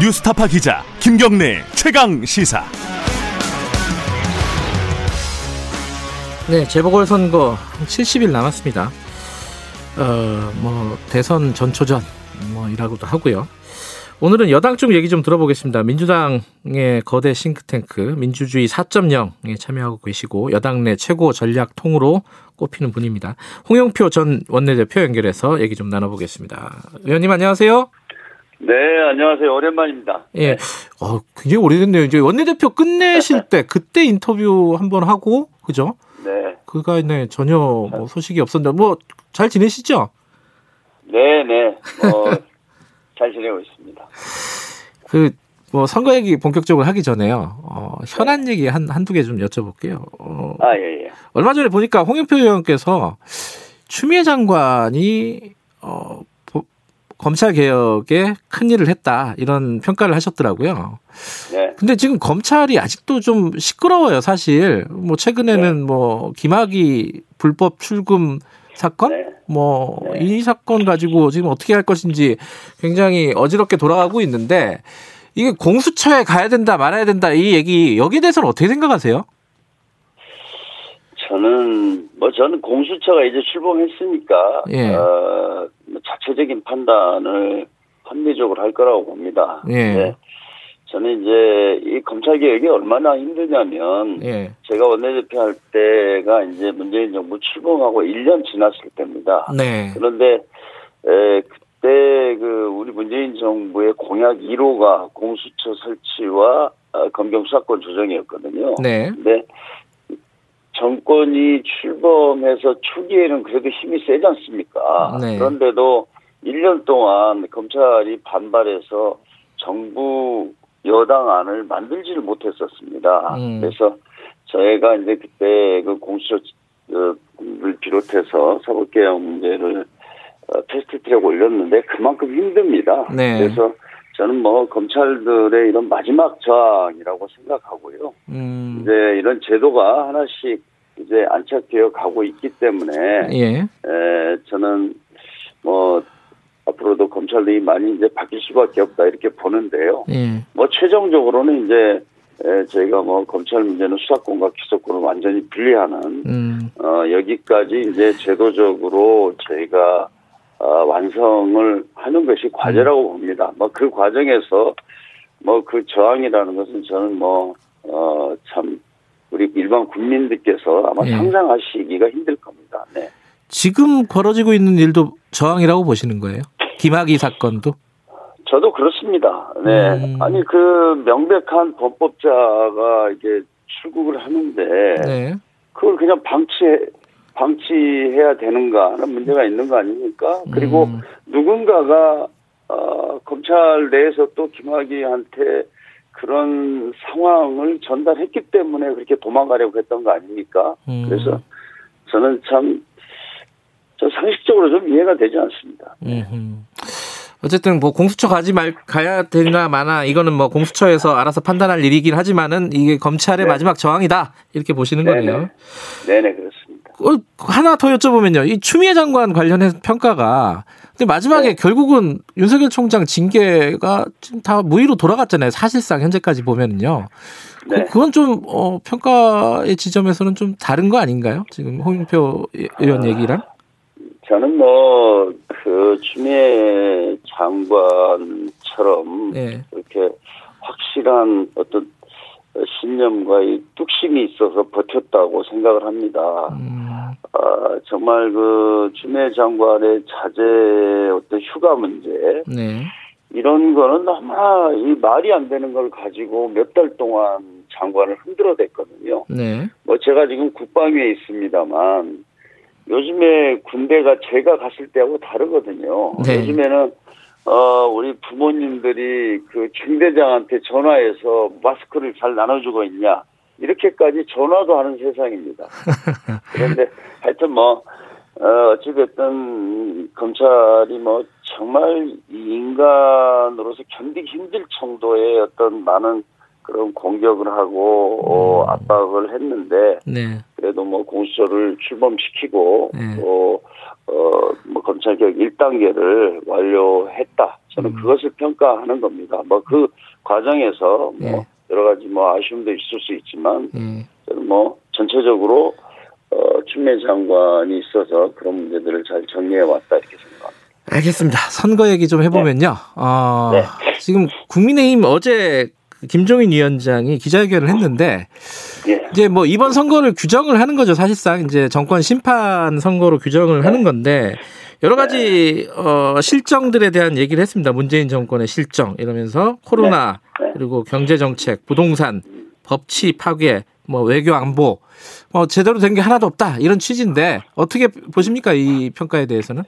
뉴스타파 기자 김경래 최강 시사. 네, 재보궐 선거 70일 남았습니다. 어, 뭐 대선 전초전 뭐이라고도 하고요. 오늘은 여당 쪽 얘기 좀 들어보겠습니다. 민주당의 거대 싱크탱크 민주주의 4.0에 참여하고 계시고 여당 내 최고 전략 통으로 꼽히는 분입니다. 홍영표 전 원내대표 연결해서 얘기 좀 나눠보겠습니다. 의원님 안녕하세요. 네, 안녕하세요. 오랜만입니다. 예. 어, 굉장히 오래됐네요. 이제 원내대표 끝내실 때 그때 인터뷰 한번 하고 그죠? 네. 그가 네 전혀 뭐 소식이 없었는데 뭐 잘 지내시죠? 네, 네. 뭐 잘 지내고 있습니다. 그, 뭐, 선거 얘기 본격적으로 하기 전에요. 어, 현안 얘기 한, 한두 개 좀 여쭤볼게요. 어, 아, 예, 예. 얼마 전에 보니까 홍영표 의원께서 추미애 장관이, 어, 보, 검찰 개혁에 큰 일을 했다. 이런 평가를 하셨더라고요. 네. 근데 지금 검찰이 아직도 좀 시끄러워요, 사실. 뭐, 최근에는 네. 뭐, 김학이 불법 출금 사건? 네. 뭐, 네. 이 사건 가지고 지금 어떻게 할 것인지 굉장히 어지럽게 돌아가고 있는데, 이게 공수처에 가야 된다, 말아야 된다, 이 얘기, 여기에 대해서는 어떻게 생각하세요? 저는, 뭐, 저는 공수처가 이제 출범했으니까, 예. 어, 뭐 자체적인 판단을 합리적으로 할 거라고 봅니다. 예. 네. 저는 이제 이 검찰 개혁이 얼마나 힘드냐면, 예. 제가 원내대표 할 때가 이제 문재인 정부 출범하고 1년 지났을 때입니다. 네. 그런데 에, 그때 그 우리 문재인 정부의 공약 1호가 공수처 설치와 어, 검경 수사권 조정이었거든요. 네. 근데 정권이 출범해서 초기에는 그래도 힘이 세지 않습니까? 네. 그런데도 1년 동안 검찰이 반발해서 정부 여당안을 만들지를 못했었습니다. 음. 그래서 저희가 이제 그때 그 공수처를 비롯해서 사법개혁 문제를 어, 패스트트랙 올렸는데 그만큼 힘듭니다. 네. 그래서 저는 뭐 검찰들의 이런 마지막 저항이라고 생각하고요. 음, 이제 이런 제도가 하나씩 이제 안착되어 가고 있기 때문에 예. 에, 저는 뭐 앞으로도 검찰이 많이 이제 바뀔 수밖에 없다 이렇게 보는데요. 예. 뭐 최종적으로는 이제 에, 저희가 뭐 검찰 문제는 수사권과 기소권을 완전히 분리하는 음, 어, 여기까지 이제 제도적으로 저희가 어, 완성을 하는 것이 과제라고 봅니다. 뭐 그 과정에서 뭐 그 저항이라는 것은 저는 뭐, 어, 참, 우리 일반 국민들께서 아마 예. 상상하시기가 힘들 겁니다. 네. 지금 벌어지고 있는 일도 저항이라고 보시는 거예요? 김학의 사건도? 저도 그렇습니다. 네. 음. 아니, 그 명백한 범법자가 이게 출국을 하는데 네. 그걸 그냥 방치해, 방치해야 되는가는 문제가 있는 거 아닙니까? 그리고 음. 누군가가 어, 검찰 내에서 또 김학의한테 그런 상황을 전달했기 때문에 그렇게 도망가려고 했던 거 아닙니까? 음. 그래서 저는 참, 저 상식적으로 좀 이해가 되지 않습니다. 음흠. 어쨌든 뭐 공수처 가지 말 가야 되나 마나 이거는 뭐 공수처에서 알아서 판단할 일이긴 하지만은 이게 검찰의 네. 마지막 저항이다 이렇게 보시는 거네요. 네네. 네네, 그렇습니다. 어, 하나 더 여쭤보면요. 이 추미애 장관 관련해서 평가가 근데 마지막에 네. 결국은 윤석열 총장 징계가 지금 다 무의로 돌아갔잖아요. 사실상 현재까지 보면은요. 네. 그, 건좀 어, 평가의 지점에서는 좀 다른 거 아닌가요? 지금 홍영표 의원 얘기랑? 저는 뭐, 그, 추미애 장관처럼 네. 이렇게 확실한 어떤 신념과 이 뚝심이 있어서 버텼다고 생각을 합니다. 음, 아, 정말 그 추미애 장관의 자제 어떤 휴가 문제 네. 이런 거는 너무나 이 말이 안 되는 걸 가지고 몇 달 동안 장관을 흔들어댔거든요. 네. 뭐 제가 지금 국방위에 있습니다만 요즘에 군대가 제가 갔을 때하고 다르거든요. 네. 요즘에는 어 우리 부모님들이 그 중대장한테 전화해서 마스크를 잘 나눠주고 있냐 이렇게까지 전화도 하는 세상입니다. 그런데 하여튼 뭐 어, 어찌됐든 검찰이 뭐 정말 이 인간으로서 견디기 힘들 정도의 어떤 많은 그런 공격을 하고 어, 압박을 했는데 네. 그래도 뭐 공수처를 출범시키고 네. 또 어, 뭐 검찰 자격 1단계를 완료했다. 저는 음. 그것을 평가하는 겁니다. 뭐 그 과정에서 뭐 예. 여러 가지 뭐 아쉬움도 있을 수 있지만 예. 저는 뭐 전체적으로 어, 추미애 장관이 있어서 그런 문제들을 잘 정리해 왔다 이렇게 생각합니다. 알겠습니다. 선거 얘기 좀 해보면요. 어, 네. 지금 국민의힘 어제 그 김종인 위원장이 기자회견을 했는데 예. 이제 뭐 이번 선거를 규정을 하는 거죠. 사실상 이제 정권 심판 선거로 규정을 하는 건데 여러 가지 어, 실정들에 대한 얘기를 했습니다. 문재인 정권의 실정 이러면서 코로나 네. 그리고 경제 정책, 부동산, 법치 파괴, 뭐 외교 안보 뭐 제대로 된 게 하나도 없다 이런 취지인데 어떻게 보십니까 이 평가에 대해서는?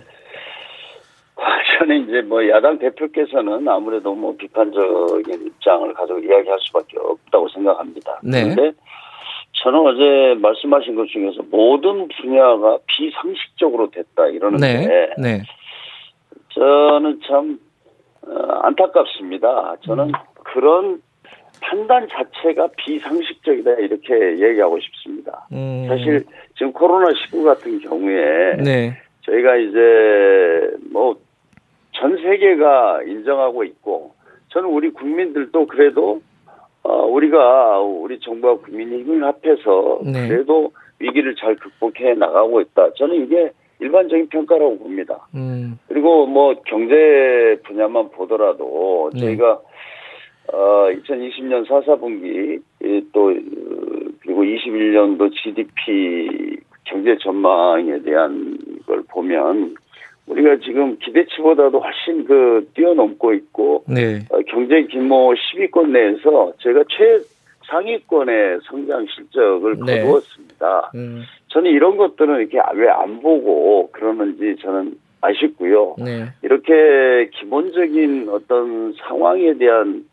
저는 이제 뭐 야당 대표께서는 아무래도 뭐 비판적인 입장을 가지고 이야기할 수밖에 없다고 생각합니다. 네. 그런데 저는 어제 말씀하신 것 중에서 모든 분야가 비상식적으로 됐다 이러는데 네, 네, 저는 참 어, 안타깝습니다. 저는 음. 그런 판단 자체가 비상식적이다 이렇게 얘기하고 싶습니다. 음, 사실 지금 코로나 19 같은 경우에 네, 저희가 이제 뭐 전 세계가 인정하고 있고 저는 우리 국민들도 그래도 어 우리가 우리 정부와 국민이 힘을 합해서 네. 그래도 위기를 잘 극복해 나가고 있다. 저는 이게 일반적인 평가라고 봅니다. 음, 그리고 뭐 경제 분야만 보더라도 네. 저희가 어 2020년 4, 4분기 또 어, 그리고 21년도 GDP 경제 전망에 대한 걸 보면 우리가 지금 기대치보다도 훨씬 그 뛰어넘고 있고 네, 어, 경제 규모 10위권 내에서 제가 최상위권의 성장 실적을 네. 거두었습니다. 음, 저는 이런 것들은 이렇게 왜 안 보고 그러는지 저는 아쉽고요. 네, 이렇게 기본적인 어떤 상황에 대한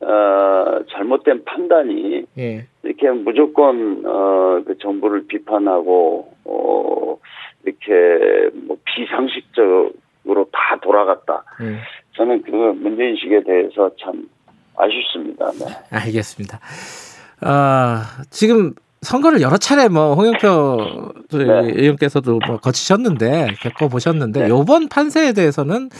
어, 잘못된 판단이 예, 이렇게 무조건 어, 그 정부를 비판하고 어, 이렇게 뭐 비상식적으로 다 돌아갔다. 예. 저는 그 문제인식에 대해서 참 아쉽습니다. 네. 알겠습니다. 아, 지금 선거를 여러 차례 뭐 홍영표 네. 의원께서도 뭐 거치셨는데 겪어 보셨는데 네. 요번 판세에 대해서는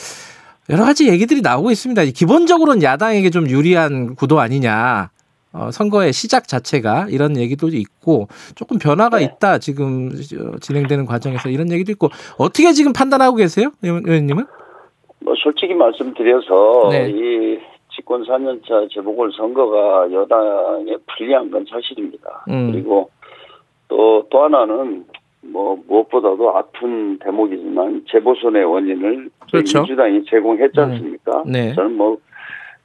여러 가지 얘기들이 나오고 있습니다. 기본적으로는 야당에게 좀 유리한 구도 아니냐. 어, 선거의 시작 자체가 이런 얘기도 있고 조금 변화가 네. 있다 지금 어, 진행되는 과정에서 이런 얘기도 있고 어떻게 지금 판단하고 계세요, 의원- 의원님은? 뭐 솔직히 말씀드려서 네. 이 집권 4년차 재보궐 선거가 여당에 불리한 건 사실입니다. 음. 그리고 또또 하나는 뭐 무엇보다도 아픈 대목이지만 재보선의 원인을 그렇죠. 민주당이 제공했지 않습니까? 음. 네. 저는 뭐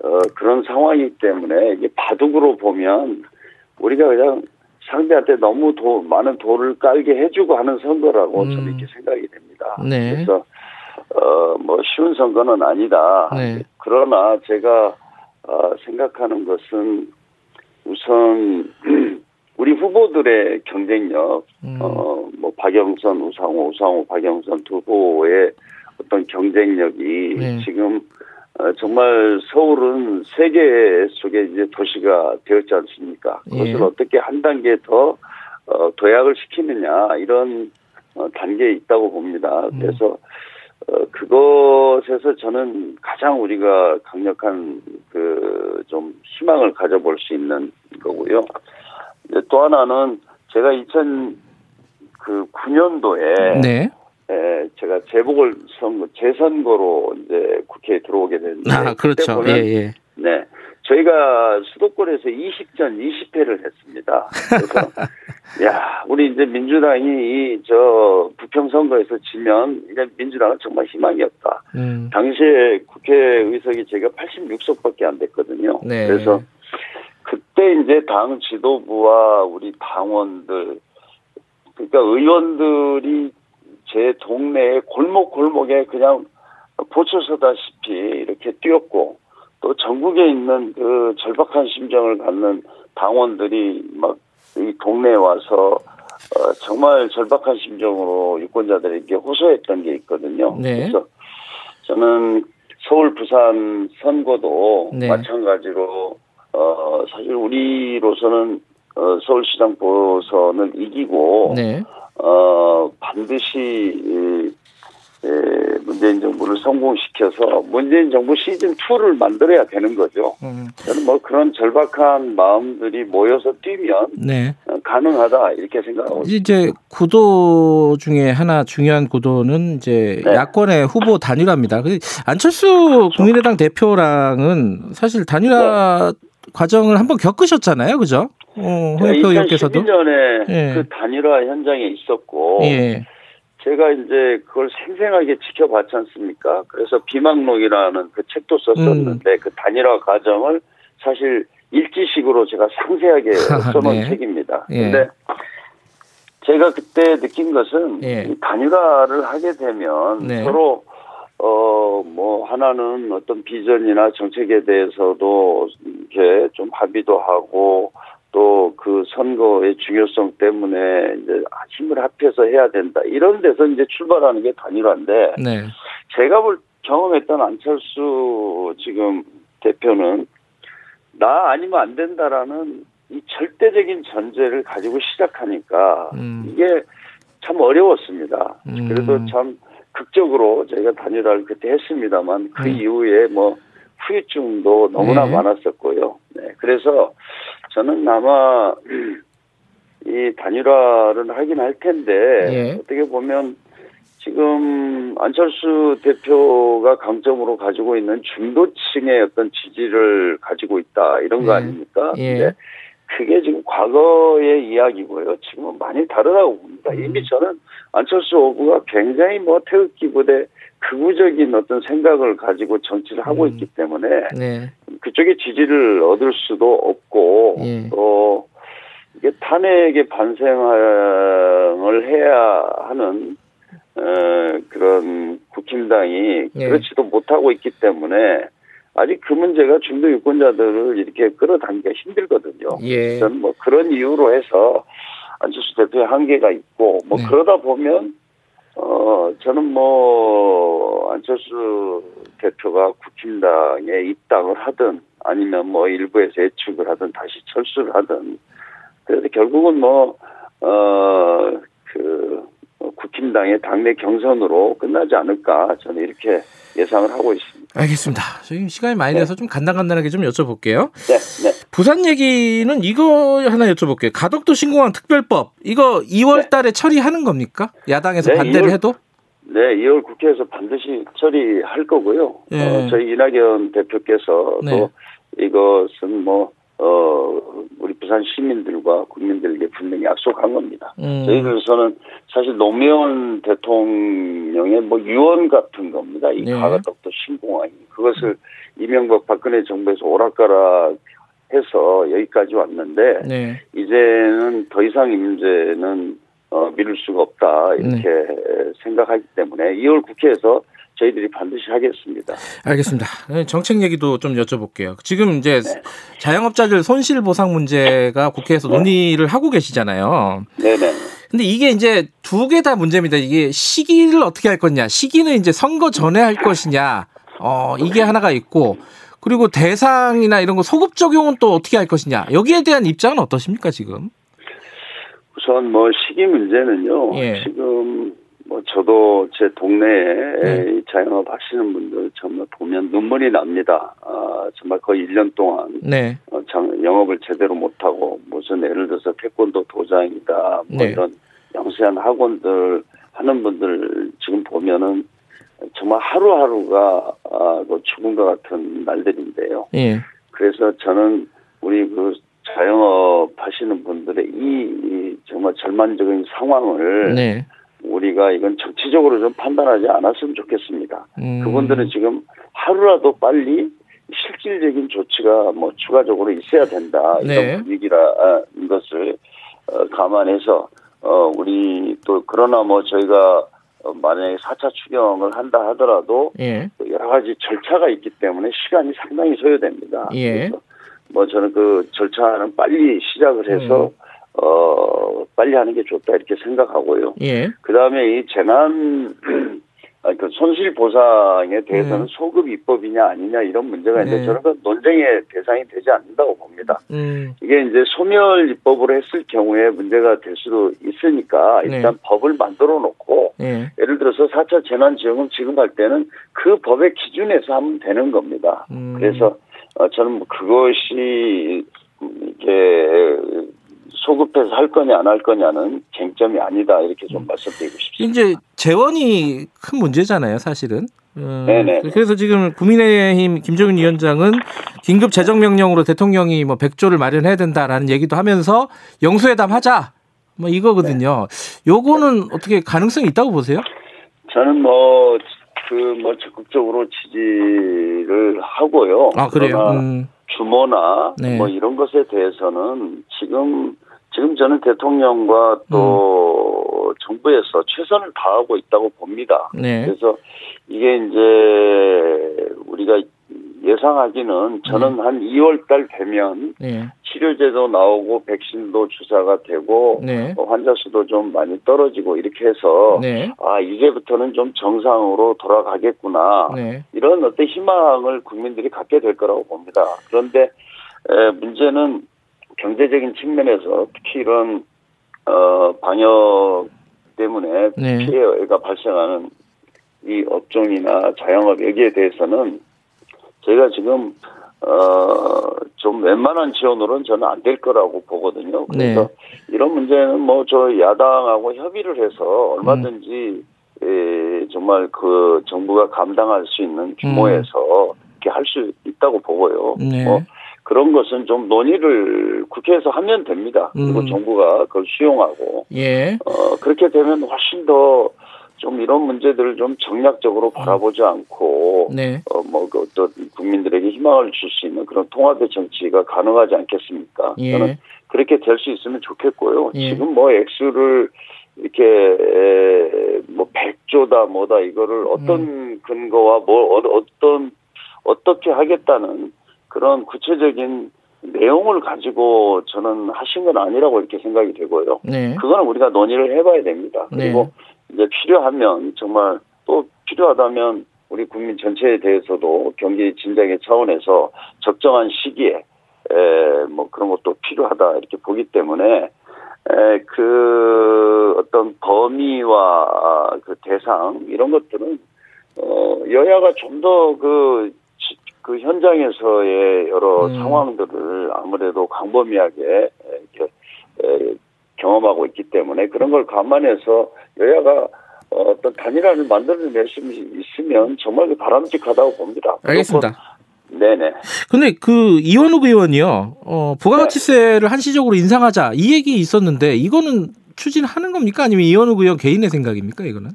어, 그런 상황이기 때문에 이게 바둑으로 보면 우리가 그냥 상대한테 너무 도, 많은 돌을 깔게 해주고 하는 선거라고 음. 저는 이렇게 생각이 됩니다. 네. 그래서 어, 뭐 쉬운 선거는 아니다. 네. 그러나 제가 어, 생각하는 것은 우선 우리 후보들의 경쟁력, 음. 어, 뭐 박영선, 우상호, 우상호, 박영선 두 후보의 어떤 경쟁력이 네. 지금 어, 정말 서울은 세계 속에 이제 도시가 되었지 않습니까? 그것을 예. 어떻게 한 단계 더 어, 도약을 시키느냐 이런 어, 단계에 있다고 봅니다. 음. 그래서 어, 그것에서 저는 가장 우리가 강력한 그 좀 희망을 가져볼 수 있는 거고요. 또 하나는 제가 2000그 9년도에 네. 에, 제가 재보궐 선거 재선거로 이제 국회에 들어오게 됐는데 아, 그때 그렇죠. 보면 예, 예. 네. 저희가 수도권에서 20전 20패를 했습니다. 그래서, 야, 우리 이제 민주당이 이, 저, 부평 선거에서 지면, 이제 민주당은 정말 희망이 없다. 음. 당시에 국회 의석이 제가 86석밖에 안 됐거든요. 네. 그래서 그때 이제 당 지도부와 우리 당원들, 그러니까 의원들이 제 동네에 골목 골목에 그냥 보초 서다시피 이렇게 뛰었고 또 전국에 있는 그 절박한 심정을 갖는 당원들이 막 이 동네에 와서 어, 정말 절박한 심정으로 유권자들에게 호소했던 게 있거든요. 네. 그래서 저는 서울 부산 선거도 네. 마찬가지로 어 사실 우리로서는 어, 서울시장 보선을 이기고 네. 어 반드시 문재인 정부를 성공시켜서 문재인 정부 시즌 2를 만들어야 되는 거죠. 음. 저는 뭐 그런 절박한 마음들이 모여서 뛰면 네. 어, 가능하다 이렇게 생각하고 이제 구도 중에 하나 중요한 구도는 이제 네. 야권의 후보 단일화입니다. 그 안철수 국민의당 대표랑은 사실 단일화 네. 과정을 한번 겪으셨잖아요, 그죠? 어, 홍영표 의원께서도 2012년에 예. 그 단일화 현장에 있었고 예. 제가 이제 그걸 생생하게 지켜봤지 않습니까? 그래서 비망록이라는 그 책도 썼었는데 음. 그 단일화 과정을 사실 일지식으로 제가 상세하게 써놓은 네. 책입니다. 예. 근데 제가 그때 느낀 것은 예. 단일화를 하게 되면 네. 서로 어 뭐 하나는 어떤 비전이나 정책에 대해서도 이렇게 좀 합의도 하고 또 그 선거의 중요성 때문에 이제 힘을 합해서 해야 된다. 이런 데서 이제 출발하는 게 단일화인데 네. 제가 볼 경험했던 안철수 지금 대표는 나 아니면 안 된다라는 이 절대적인 전제를 가지고 시작하니까 음. 이게 참 어려웠습니다. 음. 그래도 참 극적으로 저희가 단일화를 그때 했습니다만 그 음. 이후에 뭐 후유증도 너무나 네. 많았었고요. 네. 그래서 저는 아마 이 단일화를 하긴 할 텐데 예. 어떻게 보면 지금 안철수 대표가 강점으로 가지고 있는 중도층의 어떤 지지를 가지고 있다 이런 거 예. 아닙니까? 예. 네. 그게 지금 과거의 이야기고요. 지금은 많이 다르다고 봅니다. 음. 이미 저는 안철수 후보가 굉장히 뭐 태극기 부대 극우적인 어떤 생각을 가지고 정치를 하고 음. 있기 때문에 네. 그쪽에 지지를 얻을 수도 없고 예. 또 이게 탄핵의 반성을 해야 하는 어, 그런 국힘당이 예. 그렇지도 못하고 있기 때문에 아직 그 문제가 중도 유권자들을 이렇게 끌어당기기가 힘들거든요. 예. 저는 뭐 그런 이유로 해서 안철수 대표의 한계가 있고 뭐 네. 그러다 보면 어 저는 뭐 안철수 대표가 국힘당에 입당을 하든 아니면 뭐 일부에서 예측을 하든 다시 철수를 하든 그래서 결국은 뭐 어그 뭐 국힘당의 당내 경선으로 끝나지 않을까 저는 이렇게 예상을 하고 있습니다. 알겠습니다. 저희 시간이 많이 돼서 네. 좀 간단간단하게 좀 여쭤볼게요. 네, 네. 부산 얘기는 이거 하나 여쭤볼게요. 가덕도 신공항 특별법 이거 2월 달에 처리하는 겁니까? 야당에서 네, 반대를 2월, 해도? 네, 2월 국회에서 반드시 처리할 거고요. 네. 어, 저희 이낙연 대표께서 또 네. 이것은 뭐 어, 우리 부산 시민들과 국민들에게 분명히 약속한 겁니다. 음. 저희들에서는 사실 노무현 대통령의 뭐 유언 같은 겁니다. 이 네. 가가덕도 신공항이. 그것을 이명박 박근혜 정부에서 오락가락 해서 여기까지 왔는데 네. 이제는 더 이상 이 문제는 어, 미룰 수가 없다 이렇게 네. 생각하기 때문에 2월 국회에서 저희들이 반드시 하겠습니다. 알겠습니다. 네, 정책 얘기도 좀 여쭤볼게요. 지금 이제 네. 자영업자들 손실 보상 문제가 국회에서 네. 논의를 하고 계시잖아요. 네네. 근데 이게 이제 두 개 다 문제입니다. 이게 시기를 어떻게 할 거냐. 시기는 이제 선거 전에 할 것이냐. 어, 이게 하나가 있고 그리고 대상이나 이런 거 소급 적용은 또 어떻게 할 것이냐. 여기에 대한 입장은 어떠십니까, 지금? 우선 뭐 시기 문제는요. 예. 지금 뭐 저도 제 동네에 네. 자영업 하시는 분들 정말 보면 눈물이 납니다. 아, 정말 거의 1년 동안 네. 어, 영업을 제대로 못하고 무슨 예를 들어서 태권도 도장이다 뭐 네. 이런 영세한 학원들 하는 분들 지금 보면은 정말 하루하루가 아, 그 죽음과 같은 날들인데요. 예. 그래서 저는 우리 그 자영업 하시는 분들의 이, 이 정말 절망적인 상황을 네. 우리가 이건 정치적으로 좀 판단하지 않았으면 좋겠습니다. 음. 그분들은 지금 하루라도 빨리 실질적인 조치가 뭐 추가적으로 있어야 된다 이런 네. 분위기라는 것을 어, 감안해서 어 우리 또 그러나 뭐 저희가 어, 만약에 4차 추경을 한다 하더라도 예. 여러 가지 절차가 있기 때문에 시간이 상당히 소요됩니다. 예. 그래서 뭐 저는 그 절차는 빨리 시작을 해서 음. 어 빨리 하는 게 좋다 이렇게 생각하고요. 예. 그 다음에 이 재난 그 손실 보상에 대해서는 네. 소급 입법이냐 아니냐 이런 문제가 있는데 네. 저는 그 논쟁의 대상이 되지 않는다고 봅니다. 음, 이게 이제 소멸 입법으로 했을 경우에 문제가 될 수도 있으니까 일단 네. 법을 만들어 놓고 예. 예를 들어서 4차 재난지원금 지급할 때는 그 법의 기준에서 하면 되는 겁니다. 음. 그래서 어, 저는 뭐 그것이 이게 소급해서 할 거냐 안 할 거냐는 쟁점이 아니다 이렇게 좀 말씀드리고 싶습니다. 이제 재원이 큰 문제잖아요, 사실은. 어, 네네. 그래서 지금 국민의힘 김종인 위원장은 긴급 재정 명령으로 대통령이 뭐 100조를 마련해야 된다라는 얘기도 하면서 영수회담 하자. 뭐 이거거든요. 요거는 어떻게 가능성이 있다고 보세요? 저는 뭐그 뭐 적극적으로 지지를 하고요. 아, 그래요. 음, 규모나 네. 뭐 이런 것에 대해서는 지금 지금 저는 대통령과 또 음. 정부에서 최선을 다하고 있다고 봅니다. 네. 그래서 이게 이제 우리가 예상하기는 저는 한 2월 달 되면 네. 치료제도 나오고 백신도 주사가 되고 네. 어, 환자 수도 좀 많이 떨어지고 이렇게 해서 네. 아 이제부터는 좀 정상으로 돌아가겠구나 네. 이런 어떤 희망을 국민들이 갖게 될 거라고 봅니다. 그런데 에, 문제는 경제적인 측면에서 특히 이런 어, 방역 때문에 네. 피해가 발생하는 이 업종이나 자영업 여기에 대해서는 저희가 지금 어, 좀 웬만한 지원으로는 저는 안 될 거라고 보거든요. 그래서 네. 이런 문제는 뭐 저 야당하고 협의를 해서 얼마든지 에, 정말 그 정부가 감당할 수 있는 규모에서 이렇게 할 수 있다고 보고요. 음. 네. 뭐 그런 것은 좀 논의를 국회에서 하면 됩니다. 그리고 음. 정부가 그걸 수용하고 예. 어, 그렇게 되면 훨씬 더 좀 이런 문제들을 좀 정략적으로 바라보지 않고 네. 어, 뭐, 그 어떤 국민들에게 희망을 줄 수 있는 그런 통합의 정치가 가능하지 않겠습니까? 예. 저는 그렇게 될 수 있으면 좋겠고요. 예. 지금 뭐 액수를 이렇게 에, 뭐 100조다 뭐다 이거를 어떤 음. 근거와 뭐 어, 어떤 어떻게 하겠다는 그런 구체적인 내용을 가지고 저는 하신 건 아니라고 이렇게 생각이 되고요. 네. 그거는 우리가 논의를 해봐야 됩니다. 그리고 이제 필요하면 정말 또 필요하다면 우리 국민 전체에 대해서도 경기 진작의 차원에서 적정한 시기에 에, 뭐 그런 것도 필요하다 이렇게 보기 때문에 에, 그 어떤 범위와 그 대상 이런 것들은 어, 여야가 좀 더 그 그 현장에서의 여러 음. 상황들을 아무래도 광범위하게 이렇게 에, 경험하고 있기 때문에 그런 걸 감안해서 여야가 어, 어떤 단일화를 만들어낼 수 있으면 정말 그 바람직하다고 봅니다. 알겠습니다. 네네. 근데 그 이원욱 의원이요, 어, 부가가치세를 한시적으로 인상하자 이 얘기 있었는데 이거는 추진하는 겁니까? 아니면 이원욱 의원 개인의 생각입니까? 이거는?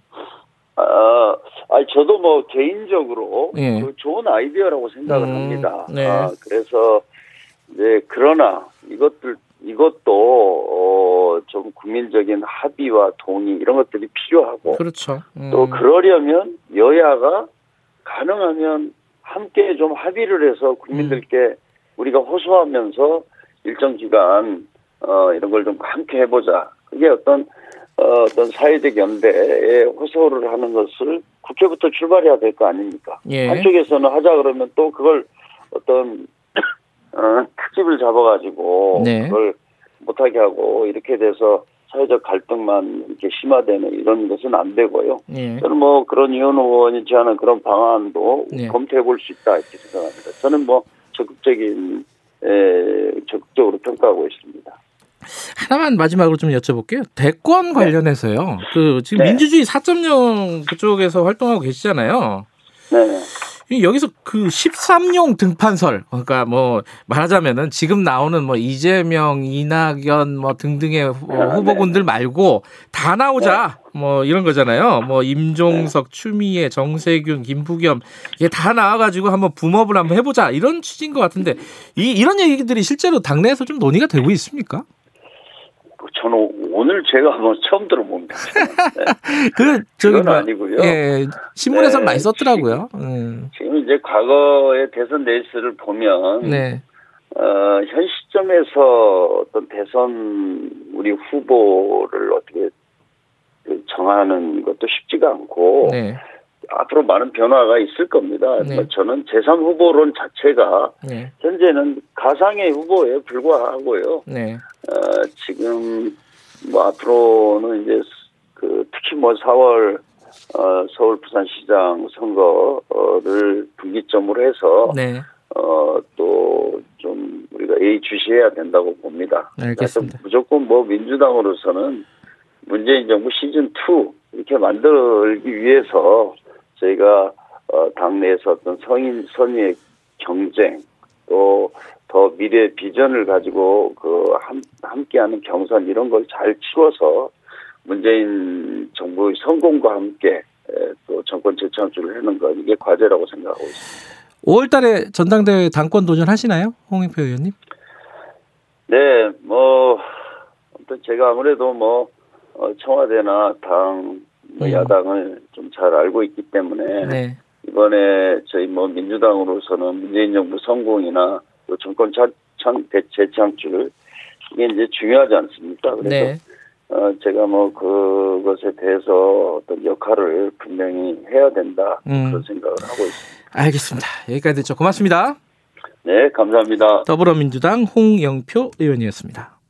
아, 아니 저도 뭐 개인적으로 예. 그 좋은 아이디어라고 생각을 음, 합니다. 네. 아, 그래서 이제 그러나 이것들 이것도 어, 좀 국민적인 합의와 동의 이런 것들이 필요하고 그렇죠. 음. 또 그러려면 여야가 가능하면 함께 좀 합의를 해서 국민들께 음. 우리가 호소하면서 일정 기간 어 이런 걸 좀 함께 해보자. 그게 어떤 어, 어떤 사회적 연대에 호소를 하는 것을 국회부터 출발해야 될 거 아닙니까? 예. 한쪽에서는 하자 그러면 또 그걸 어떤 어, 특집을 잡아가지고 네. 그걸 못하게 하고 이렇게 돼서 사회적 갈등만 이렇게 심화되는 이런 것은 안 되고요. 예. 저는 뭐 그런 이원 의원이 제안한 그런 방안도 네. 검토해 볼 수 있다 이렇게 생각합니다. 저는 뭐 적극적인 에, 적극적으로 평가하고 있습니다. 하나만 마지막으로 좀 여쭤볼게요. 대권 관련해서요. 그 지금 네. 민주주의 4.0 그쪽에서 활동하고 계시잖아요. 네. 이 여기서 그 13용 등판설 그러니까 뭐 말하자면은 지금 나오는 뭐 이재명, 이낙연 뭐 등등의 후- 아, 후보군들 말고 다 나오자 뭐 이런 거잖아요. 뭐 임종석, 추미애, 정세균, 김부겸 이게 다 나와가지고 한번 붐업을 한번 해보자 이런 취지인 것 같은데 이 이런 얘기들이 실제로 당내에서 좀 논의가 되고 있습니까? 저는 오늘 제가 뭐 처음 들어봅니다. 네. 그 저기 뭐, 아니고요. 예 신문에서 네, 많이 썼더라고요. 음. 지금 이제 과거의 대선 레이스를 보면 네, 어, 현 시점에서 어떤 대선 우리 후보를 어떻게 그 정하는 것도 쉽지가 않고 네, 앞으로 많은 변화가 있을 겁니다. 네. 뭐 저는 제3 후보론 자체가 네. 현재는 가상의 후보에 불과하고요. 네. 어, 지금 뭐 앞으로는 이제 그 특히 뭐 4월 어, 서울 부산시장 선거를 분기점으로 해서 네. 어, 또 좀 우리가 예의 주시해야 된다고 봅니다. 알겠습니다. 그래서 무조건 뭐 민주당으로서는 문재인 정부 시즌 2 이렇게 만들기 위해서 저희가 어, 당내에서 어떤 성인 선의의 경쟁 또 더 미래 비전을 가지고 그 함, 함께하는 경선 이런 걸 잘 치워서 문재인 정부의 성공과 함께 에, 또 정권 재창출을 하는 것 이게 과제라고 생각하고 있습니다. 5월 달에 전당대회 당권 도전하시나요? 홍익표 의원님? 네, 뭐 아무튼 제가 아무래도 뭐 어, 청와대나 당뭐 음. 야당을 좀 잘 알고 있기 때문에 네. 이번에 저희 뭐 민주당으로서는 문재인 정부 성공이나 또 정권 차, 창, 대- 재창출 이게 이제 중요하지 않습니까? 그래서 네. 어, 제가 뭐 그것에 대해서 어떤 역할을 분명히 해야 된다 음. 그런 생각을 하고 있습니다. 알겠습니다. 여기까지 듣죠. 고맙습니다. 네, 감사합니다. 더불어민주당 홍영표 의원이었습니다.